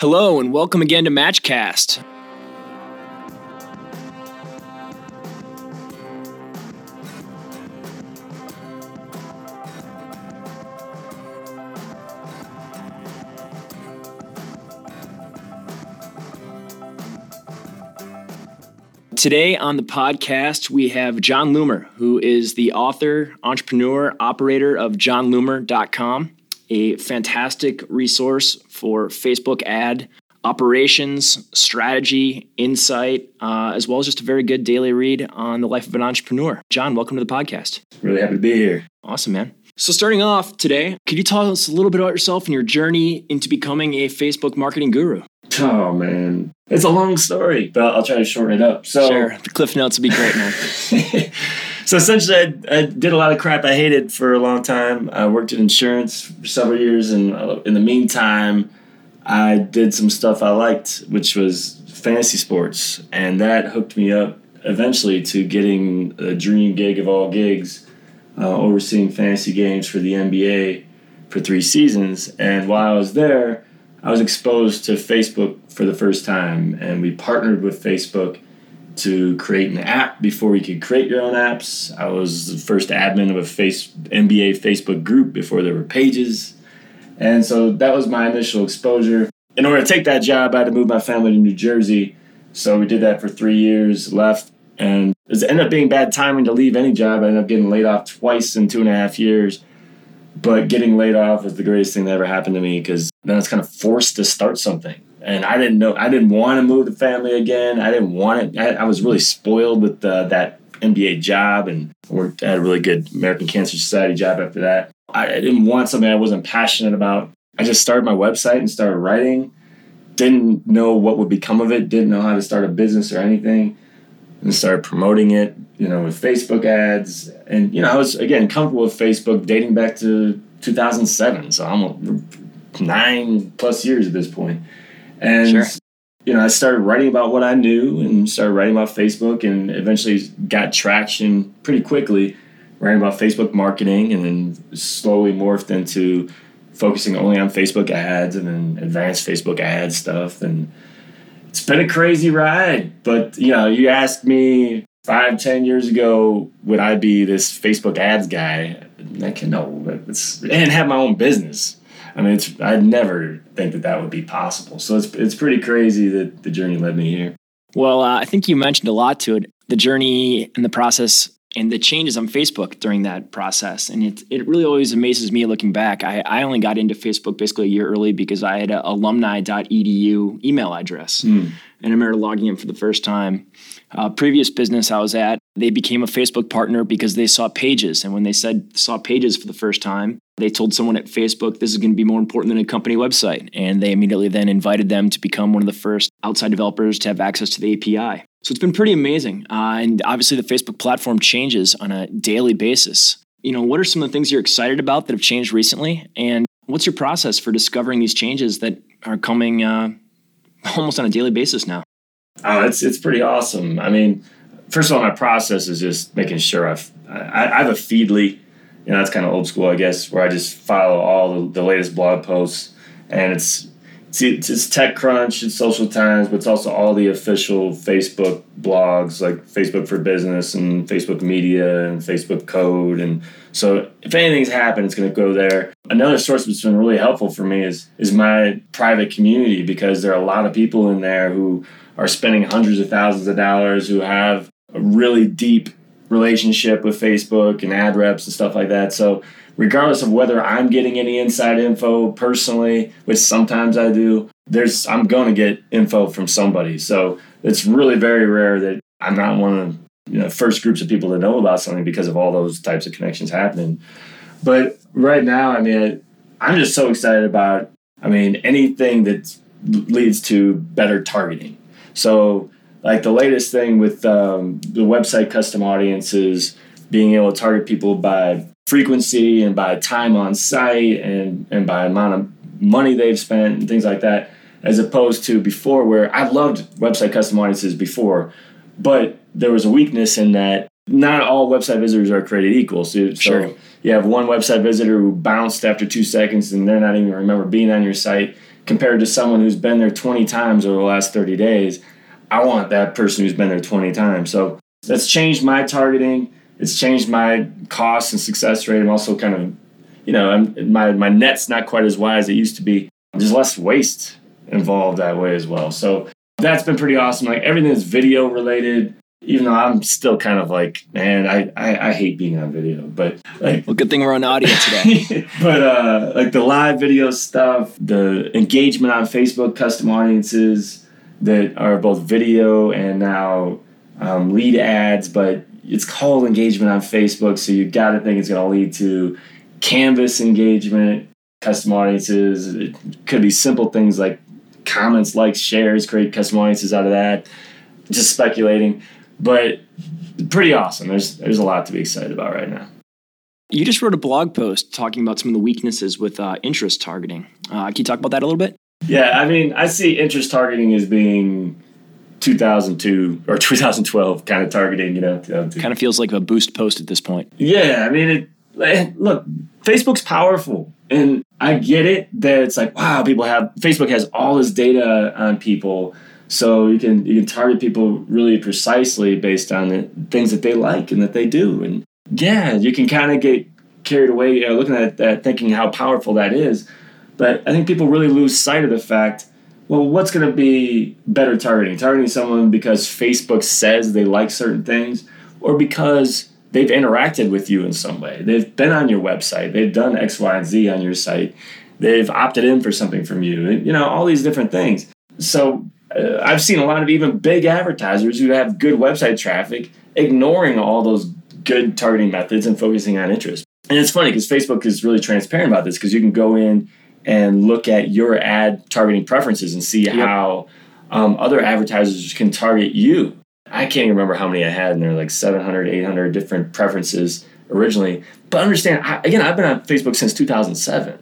Hello, and welcome again to Matchcast. Today on the podcast, we have Jon Loomer, who is the author, entrepreneur, operator of jonloomer.com, a fantastic resource for Facebook ad operations, strategy, insight, uh, as well as just a very good daily read on the life of an entrepreneur. Jon, welcome to the podcast. Really happy to be here. Awesome, man. So, starting off today, could you tell us a little bit about yourself and your journey into becoming a Facebook marketing guru? Oh man, it's a long story, but I'll try to shorten it up. So, sure, the cliff notes would be great, man. so essentially, I, I, did a lot of crap I hated for a long time. I worked in insurance for several years, and uh, in the meantime, I did some stuff I liked, which was fantasy sports, and that hooked me up eventually to getting a dream gig of all gigs, uh, overseeing fantasy games for the NBA for three seasons. And while I was there I was exposed to Facebook for the first time, and we partnered with Facebook to create an app before you could create your own apps. I was the first admin of a face, NBA Facebook group before there were pages. And so that was my initial exposure. In order to take that job, I had to move my family to New Jersey. So we did that for three years, left, and it ended up being bad timing to leave any job. I ended up getting laid off twice in two and a half years. But getting laid off was the greatest thing that ever happened to me because then I was kind of forced to start something. And I didn't know, I didn't want to move the family again. I didn't want it. I, I was really spoiled with uh, that NBA job and worked at a really good American Cancer Society job after that. I, I didn't want something I wasn't passionate about. I just started my website and started writing. Didn't know what would become of it, didn't know how to start a business or anything and started promoting it, you know, with Facebook ads. And, you know, I was, again, comfortable with Facebook dating back to 2007. So I'm nine plus years at this point. And, sure. you know, I started writing about what I knew and started writing about Facebook and eventually got traction pretty quickly writing about Facebook marketing and then slowly morphed into focusing only on Facebook ads and then advanced Facebook ad stuff and it's been a crazy ride. But you know, you asked me five, ten years ago, would I be this Facebook ads guy? I can no, it's and have my own business. I mean, it's I'd never think that that would be possible. So it's it's pretty crazy that the journey led me here. Well, uh, I think you mentioned a lot to it. The journey and the process and the changes on Facebook during that process. And it, it really always amazes me looking back. I, I only got into Facebook basically a year early because I had an alumni.edu email address. Mm. And I remember logging in for the first time. Uh, previous business I was at, they became a Facebook partner because they saw pages. And when they said saw pages for the first time, they told someone at Facebook this is going to be more important than a company website. And they immediately then invited them to become one of the first outside developers to have access to the API. So it's been pretty amazing. Uh, and obviously, the Facebook platform changes on a daily basis. You know, what are some of the things you're excited about that have changed recently? And what's your process for discovering these changes that are coming uh, almost on a daily basis now? Oh, it's it's pretty awesome. I mean, first of all, my process is just making sure I've I, I have a Feedly, you know, that's kind of old school, I guess, where I just follow all the, the latest blog posts, and it's it's, it's TechCrunch, it's Social Times, but it's also all the official Facebook blogs like Facebook for Business and Facebook Media and Facebook Code. And so if anything's happened, it's going to go there. Another source that's been really helpful for me is is my private community because there are a lot of people in there who are spending hundreds of thousands of dollars who have a really deep relationship with Facebook and ad reps and stuff like that. So regardless of whether I'm getting any inside info personally, which sometimes I do, there's I'm going to get info from somebody. So it's really very rare that I'm not one of you know first groups of people to know about something because of all those types of connections happening. But right now, I mean, I'm just so excited about. I mean, anything that leads to better targeting. So, like the latest thing with um, the website custom audiences, being able to target people by frequency and by time on site and, and by amount of money they've spent and things like that, as opposed to before where I loved website custom audiences before, but there was a weakness in that not all website visitors are created equal. So, sure. so you have one website visitor who bounced after two seconds and they're not even remember being on your site compared to someone who's been there 20 times over the last 30 days. I want that person who's been there 20 times. So that's changed my targeting. It's changed my cost and success rate. I'm also kind of, you know, I'm, my, my net's not quite as wide as it used to be. There's less waste involved that way as well. So that's been pretty awesome. Like everything that's video related, even though I'm still kind of like, man, I, I, I hate being on video, but like, well, good thing we're on audio today. but uh, like the live video stuff, the engagement on Facebook, custom audiences that are both video and now um, lead ads, but it's called engagement on Facebook, so you got to think it's going to lead to canvas engagement, custom audiences. It could be simple things like comments, likes, shares, create custom audiences out of that. Just speculating, but pretty awesome. There's there's a lot to be excited about right now. You just wrote a blog post talking about some of the weaknesses with uh, interest targeting. Uh, can you talk about that a little bit? Yeah, I mean, I see interest targeting as being 2002 or 2012 kind of targeting, you know. Kind of feels like a boost post at this point. Yeah, I mean, it, eh, look, Facebook's powerful. And I get it that it's like, wow, people have Facebook has all this data on people. So you can you can target people really precisely based on the things that they like and that they do. And yeah, you can kind of get carried away you know, looking at that, thinking how powerful that is. But I think people really lose sight of the fact well, what's going to be better targeting? Targeting someone because Facebook says they like certain things or because they've interacted with you in some way. They've been on your website, they've done X, Y, and Z on your site, they've opted in for something from you, you know, all these different things. So uh, I've seen a lot of even big advertisers who have good website traffic ignoring all those good targeting methods and focusing on interest. And it's funny because Facebook is really transparent about this because you can go in and look at your ad targeting preferences and see yep. how um, other advertisers can target you. I can't even remember how many I had, and there are like 700, 800 different preferences originally. But understand, I, again, I've been on Facebook since 2007.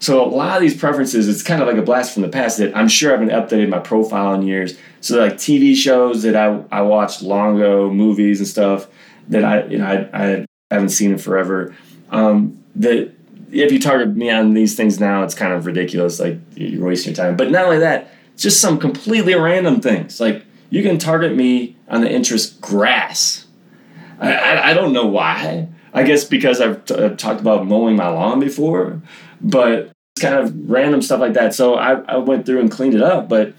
So a lot of these preferences, it's kind of like a blast from the past that I'm sure I haven't updated my profile in years. So like TV shows that I, I watched long ago, movies and stuff that I you know I, I haven't seen in forever. Um, that if you target me on these things now, it's kind of ridiculous. Like you're wasting your time. But not only that, just some completely random things. Like you can target me on the interest grass. I, I, I don't know why. I guess because I've, t- I've talked about mowing my lawn before, but it's kind of random stuff like that. So I, I went through and cleaned it up, but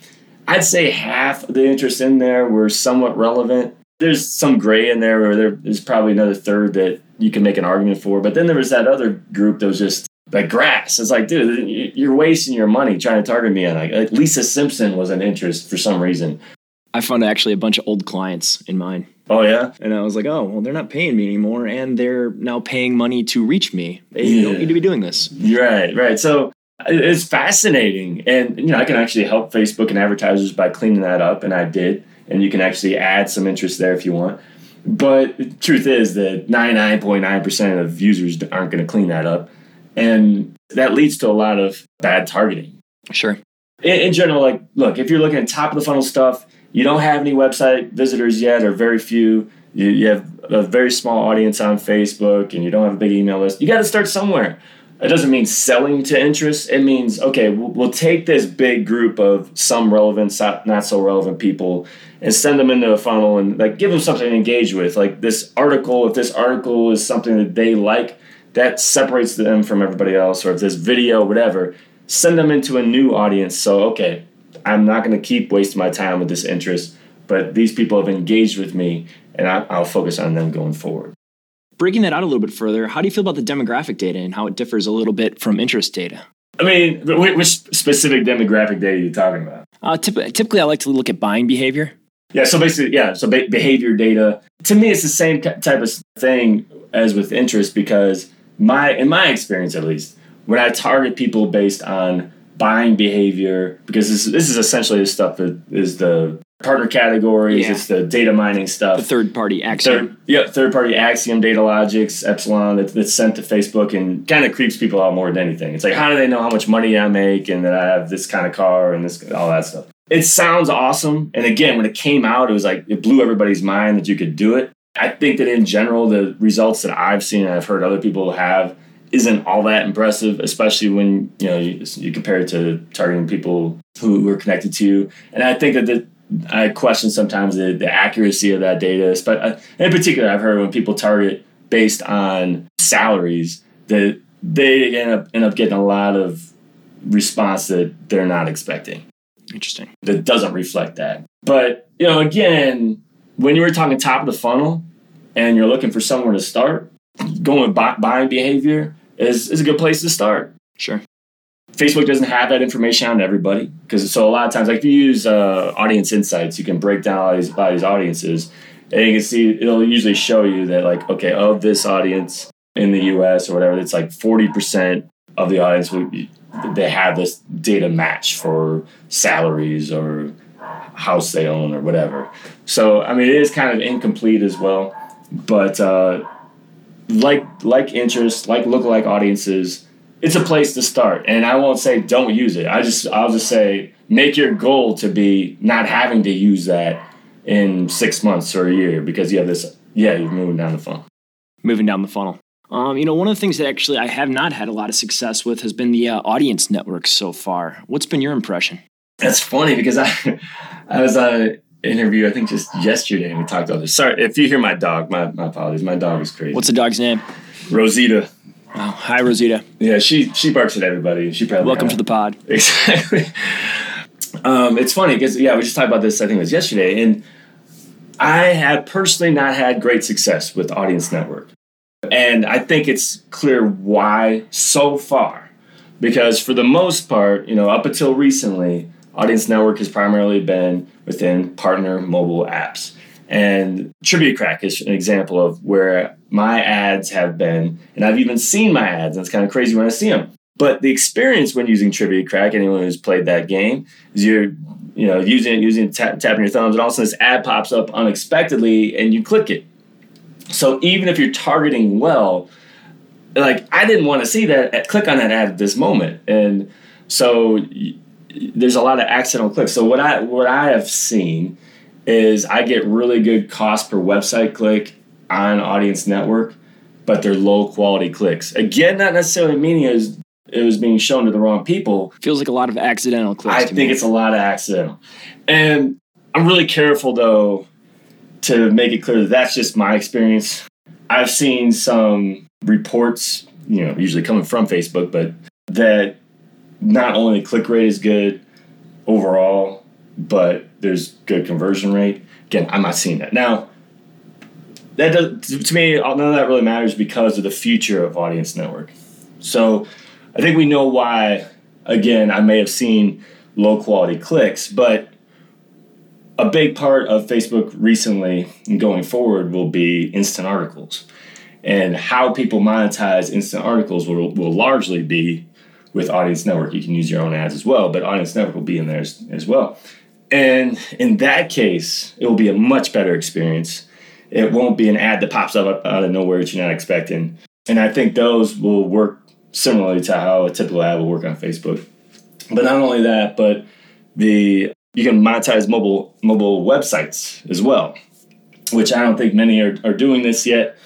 I'd say half of the interest in there were somewhat relevant. There's some gray in there, or there, there's probably another third that you can make an argument for. But then there was that other group that was just like grass. It's like, dude, you're wasting your money trying to target me on like, like Lisa Simpson was an interest for some reason. I found actually a bunch of old clients in mine. Oh yeah, and I was like, oh well, they're not paying me anymore, and they're now paying money to reach me. They yeah. don't need to be doing this. Right, right. So it's fascinating, and you know, I can actually help Facebook and advertisers by cleaning that up, and I did. And you can actually add some interest there if you want. But the truth is that 99.9% of users aren't going to clean that up. And that leads to a lot of bad targeting. Sure. In, in, general, like, look, if you're looking at top of the funnel stuff, you don't have any website visitors yet, or very few. You, you have a very small audience on Facebook, and you don't have a big email list. You got to start somewhere. It doesn't mean selling to interest. It means, okay, we'll, we'll take this big group of some relevant, not so relevant people and send them into a funnel and like give them something to engage with. Like this article, if this article is something that they like, that separates them from everybody else, or if this video, whatever, send them into a new audience. So, okay, I'm not going to keep wasting my time with this interest, but these people have engaged with me and I, I'll focus on them going forward. Breaking that out a little bit further, how do you feel about the demographic data and how it differs a little bit from interest data? I mean, which specific demographic data are you talking about? Uh, typically, I like to look at buying behavior. Yeah, so basically, yeah, so be- behavior data. To me, it's the same type of thing as with interest because my, in my experience at least, when I target people based on buying behavior, because this, this is essentially the stuff that is the partner categories, yeah. it's the data mining stuff. The third party Acxiom. Third, yeah, third party Acxiom, Datalogix, Epsilon that, that's sent to Facebook and kind of creeps people out more than anything. It's like, how do they know how much money I make and that I have this kind of car and this, all that stuff it sounds awesome. And again, when it came out, it was like it blew everybody's mind that you could do it. I think that in general, the results that I've seen and I've heard other people have isn't all that impressive, especially when you know you, you compare it to targeting people who, who are connected to you. And I think that the, I question sometimes the, the accuracy of that data. But uh, in particular, I've heard when people target based on salaries that they end up end up getting a lot of response that they're not expecting. Interesting. That doesn't reflect that. But you know, again, when you were talking top of the funnel and you're looking for somewhere to start, going with buying behavior is, is a good place to start. Sure. Facebook doesn't have that information on everybody because so a lot of times, like if you use uh, audience insights, you can break down all these, all these audiences, and you can see it'll usually show you that like okay, of this audience in the U.S. or whatever, it's like forty percent of the audience they have this data match for salaries or house they own or whatever. So I mean, it is kind of incomplete as well, but. Uh, like like interest, like lookalike audiences, it's a place to start. And I won't say don't use it. I just I'll just say make your goal to be not having to use that in six months or a year because you have this yeah, you're moving down the funnel. Moving down the funnel. Um, you know, one of the things that actually I have not had a lot of success with has been the uh, audience networks so far. What's been your impression? That's funny because I, I was uh, interview, I think just yesterday, and we talked about this. Sorry, if you hear my dog, my, my apologies. My dog is crazy. What's the dog's name? Rosita. Oh, hi, Rosita. Yeah, she she barks at everybody. She probably welcome to the pod. Exactly. um, it's funny because yeah, we just talked about this. I think it was yesterday, and I have personally not had great success with Audience Network, and I think it's clear why so far. Because for the most part, you know, up until recently, Audience Network has primarily been within partner mobile apps. And Trivia Crack is an example of where my ads have been, and I've even seen my ads, and it's kind of crazy when I see them. But the experience when using Trivia Crack, anyone who's played that game, is you're you know using it, using it, tap, tapping your thumbs, and all of a sudden this ad pops up unexpectedly, and you click it. So even if you're targeting well, like I didn't want to see that uh, click on that ad at this moment, and so there's a lot of accidental clicks. So what I what I have seen is I get really good cost per website click on Audience Network, but they're low quality clicks. Again, not necessarily meaning it was, it was being shown to the wrong people. Feels like a lot of accidental clicks. I think me. it's a lot of accidental, and I'm really careful though to make it clear that that's just my experience. I've seen some reports, you know, usually coming from Facebook, but that not only the click rate is good overall, but there's good conversion rate. Again, I'm not seeing that now. That does to me. None of that really matters because of the future of audience network. So, I think we know why. Again, I may have seen low quality clicks, but a big part of Facebook recently and going forward will be instant articles. And how people monetize instant articles will, will largely be with Audience Network. You can use your own ads as well, but Audience Network will be in there as, as well. And in that case, it will be a much better experience. It won't be an ad that pops up out of nowhere that you're not expecting. And I think those will work similarly to how a typical ad will work on Facebook. But not only that, but the you can monetize mobile mobile websites as well, which I don't think many are, are doing this yet.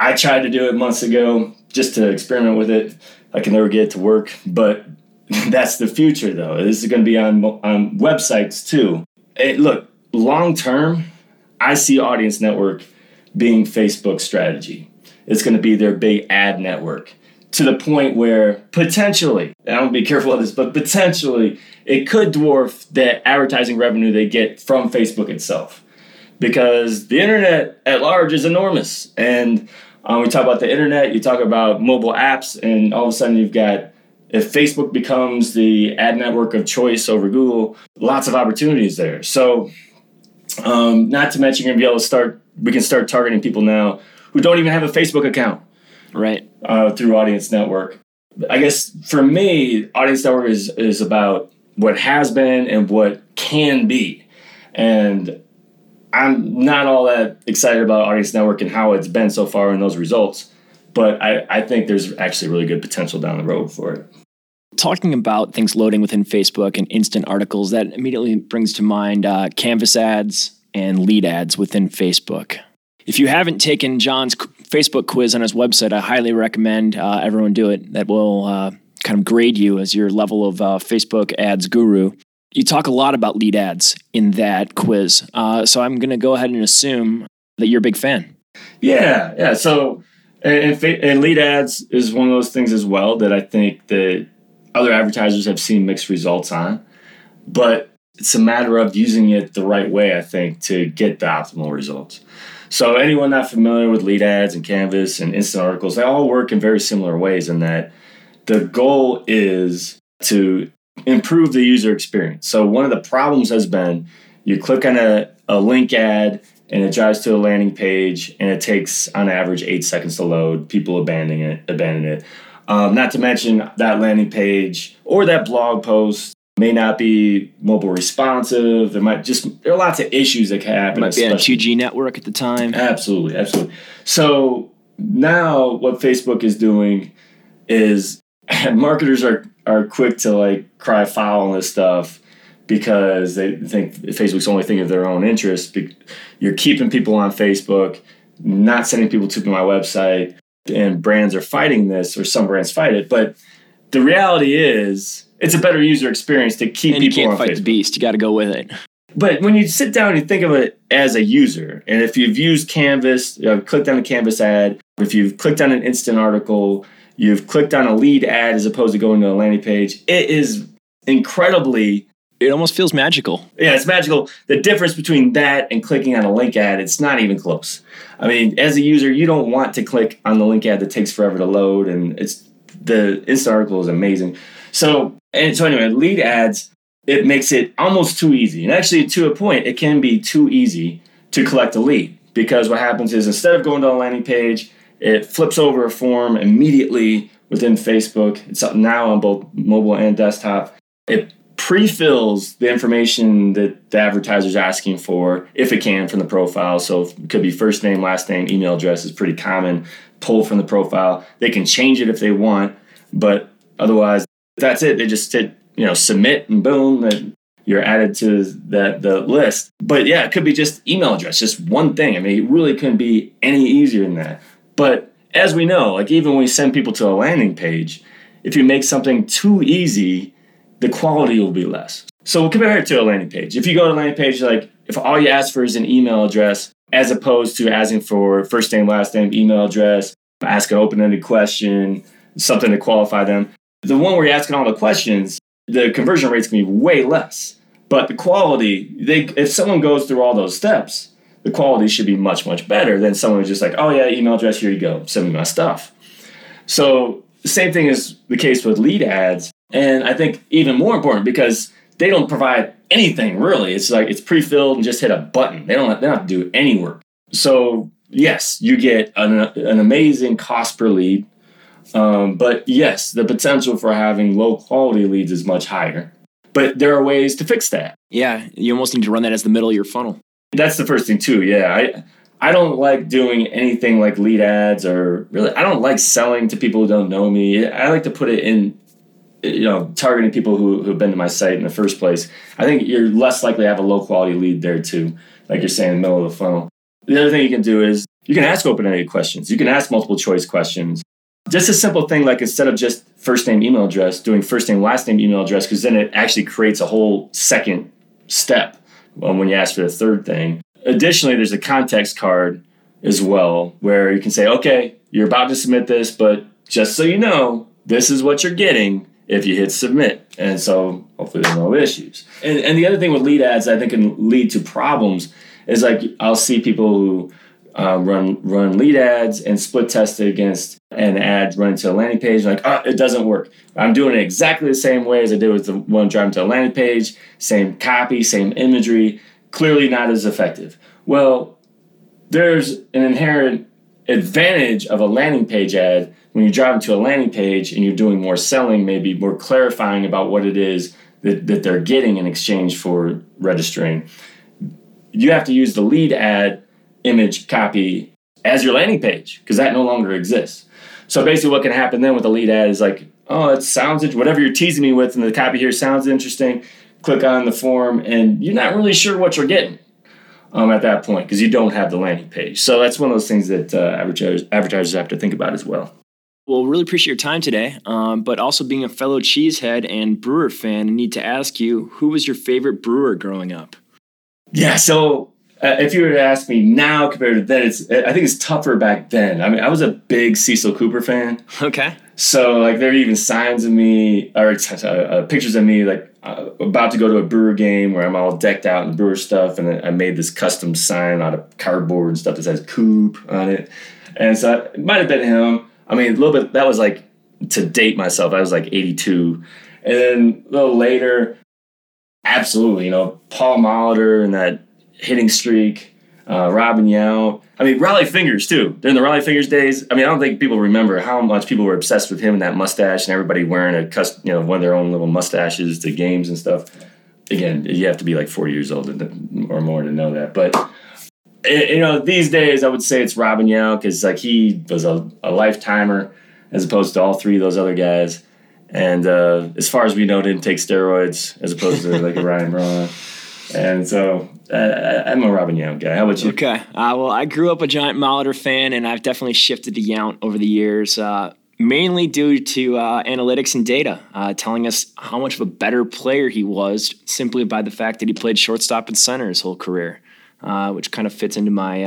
I tried to do it months ago just to experiment with it I can never get it to work. But that's the future, though. This is going to be on on websites too. It, look, long term, I see Audience Network being Facebook's strategy. It's going to be their big ad network to the point where potentially, I don't be careful of this, but potentially it could dwarf the advertising revenue they get from Facebook itself. Because the internet at large is enormous. And um, we talk about the internet, you talk about mobile apps, and all of a sudden you've got if Facebook becomes the ad network of choice over Google, lots of opportunities there. So, um, not to mention, you're gonna be able to start. We can start targeting people now who don't even have a Facebook account, right? Uh, through Audience Network. I guess for me, Audience Network is is about what has been and what can be, and I'm not all that excited about Audience Network and how it's been so far in those results, but I, I think there's actually really good potential down the road for it. Talking about things loading within Facebook and instant articles, that immediately brings to mind uh, Canvas ads and lead ads within Facebook. If you haven't taken Jon's Facebook quiz on his website, I highly recommend uh, everyone do it. That will uh, kind of grade you as your level of uh, Facebook ads guru. You talk a lot about lead ads in that quiz. Uh, so I'm going to go ahead and assume that you're a big fan. Yeah, yeah. So, and, and lead ads is one of those things as well that I think that other advertisers have seen mixed results on. But it's a matter of using it the right way, I think, to get the optimal results. So anyone not familiar with lead ads and Canvas and instant articles, they all work in very similar ways in that the goal is to improve the user experience. So one of the problems has been you click on a, a link ad and it drives to a landing page and it takes on average eight seconds to load. People abandon it, abandon it. Um, not to mention that landing page or that blog post may not be mobile responsive. There might just there are lots of issues that can happen. It might be on a 2G network at the time. Absolutely, absolutely. So now what Facebook is doing is marketers are are quick to like cry foul on this stuff because they think Facebook's only thinking of their own interests. You're keeping people on Facebook, not sending people to my website, and brands are fighting this, or some brands fight it. But the reality is it's a better user experience to keep and people you can't on fight Facebook. the beast. You got to go with it. But when you sit down and you think of it as a user, and if you've used Canvas, you know, clicked on a Canvas ad, if you've clicked on an instant article, you've clicked on a lead ad as opposed to going to a landing page, it is incredibly. It almost feels magical. Yeah, it's magical. The difference between that and clicking on a link ad, it's not even close. I mean, as a user, you don't want to click on the link ad that takes forever to load, and it's the instant article is amazing. So, and so anyway, lead ads, it makes it almost too easy. And actually, to a point, it can be too easy to collect a lead because what happens is instead of going to a landing page, it flips over a form immediately within Facebook. It's now on both mobile and desktop. It pre-fills the information that the advertiser's asking for, if it can, from the profile. So it could be first name, last name, email address is pretty common. Pull from the profile. They can change it if they want, but otherwise, that's it. They just hit, you know, submit and boom, you're added to that the list. But yeah, it could be just email address, just one thing. I mean, it really couldn't be any easier than that. But as we know, like even when we send people to a landing page, if you make something too easy, the quality will be less. So we'll compare it to a landing page. If you go to a landing page, like if all you ask for is an email address, as opposed to asking for first name, last name, email address, ask an open-ended question, something to qualify them. The one where you're asking all the questions, the conversion rates can be way less. But the quality, they if someone goes through all those steps, the quality should be much, much better than someone who's just like, oh yeah, email address, here you go, send me my stuff. So the same thing is the case with lead ads. And I think even more important because they don't provide anything really. It's like it's pre-filled and just hit a button. They don't they don't have to do any work. So yes, you get an, an amazing cost per lead. Um, but yes, the potential for having low quality leads is much higher. But there are ways to fix that. Yeah, you almost need to run that as the middle of your funnel. That's the first thing too. Yeah, I I don't like doing anything like lead ads or really I don't like selling to people who don't know me. I like to put it in you know targeting people who who've been to my site in the first place. I think you're less likely to have a low quality lead there too. Like you're saying, in the middle of the funnel. The other thing you can do is you can ask open-ended questions. You can ask multiple choice questions. Just a simple thing like instead of just first name email address, doing first name last name email address because then it actually creates a whole second step um, when you ask for the third thing. Additionally, there's a context card as well where you can say, okay, you're about to submit this, but just so you know, this is what you're getting if you hit submit. And so hopefully there's no issues. And, and the other thing with lead ads I think can lead to problems is like I'll see people who uh, run run lead ads and split test it against an ad run to a landing page. Like, oh, it doesn't work. I'm doing it exactly the same way as I did with the one driving to a landing page. Same copy, same imagery. Clearly not as effective. Well, there's an inherent advantage of a landing page ad when you're driving to a landing page and you're doing more selling, maybe more clarifying about what it is that, that they're getting in exchange for registering. You have to use the lead ad image copy as your landing page because that no longer exists. So basically, what can happen then with a lead ad is like, oh, it sounds whatever you're teasing me with, and the copy here sounds interesting. Click on the form, and you're not really sure what you're getting. Um, at that point because you don't have the landing page. So that's one of those things that uh, advertisers, advertisers have to think about as well. Well, really appreciate your time today. Um, but also being a fellow cheesehead and brewer fan, I need to ask you who was your favorite brewer growing up? Yeah, so uh, if you were to ask me now compared to then, it's I think it's tougher back then. I mean, I was a big Cecil Cooper fan. Okay. So like there are even signs of me or uh, uh, pictures of me like uh, about to go to a brewer game where I'm all decked out in brewer stuff, and I made this custom sign out of cardboard and stuff that says "Coop" on it. And so it might have been him. I mean, a little bit. That was like to date myself. I was like 82, and then a little later, absolutely, you know, Paul Molitor and that hitting streak, uh, Robin Yount. I mean, Rollie Fingers too. During the Rollie Fingers days, I mean, I don't think people remember how much people were obsessed with him and that mustache, and everybody wearing a custom, you know, one of their own little mustaches to games and stuff. Again, you have to be like 40 years old or more to know that, but you know, these days I would say it's Robin Yount because like he was a, a lifetimer as opposed to all three of those other guys. And uh, as far as we know, didn't take steroids as opposed to like a Ryan Braun. And so uh, I'm a Robin Yount guy. How about you? Okay. Uh, well, I grew up a giant Molitor fan, and I've definitely shifted to Yount over the years, uh, mainly due to uh, analytics and data uh, telling us how much of a better player he was simply by the fact that he played shortstop and center his whole career, uh, which kind of fits into my,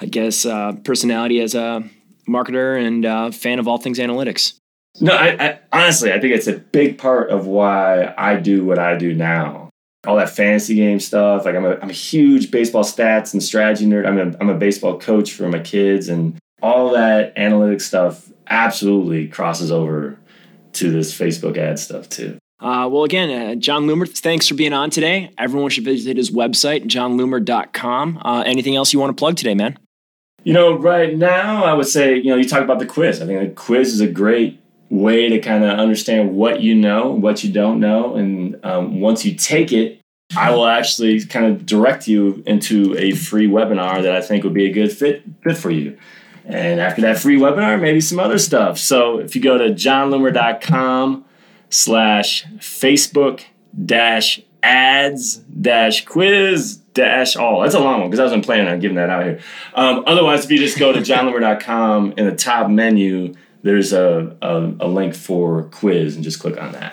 I guess, personality as a marketer and fan of all things analytics. No, I, I, honestly, I think it's a big part of why I do what I do now all that fantasy game stuff. Like I'm a, I'm a huge baseball stats and strategy nerd. I'm a, I'm a baseball coach for my kids and all that analytic stuff absolutely crosses over to this Facebook ad stuff too. Uh, well, again, uh, Jon Loomer, thanks for being on today. Everyone should visit his website, jonloomer.com. Uh, anything else you want to plug today, man? You know, right now, I would say, you know, you talk about the quiz. I think the quiz is a great way to kind of understand what you know, what you don't know. And um, once you take it, I will actually kind of direct you into a free webinar that I think would be a good fit fit for you. And after that free webinar, maybe some other stuff. So if you go to jonloomer.com slash Facebook dash ads dash quiz dash all. That's a long one because I wasn't planning on giving that out here. Um, otherwise, if you just go to jonloomer.com in the top menu, there's a, a, a link for quiz and just click on that.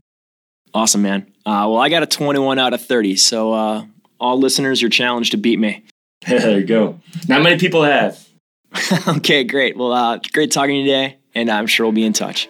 Awesome, man. Uh, well, I got a 21 out of 30. So, uh, all listeners, you're challenged to beat me. there you go. Not many people have. okay, great. Well, uh, great talking today, and I'm sure we'll be in touch.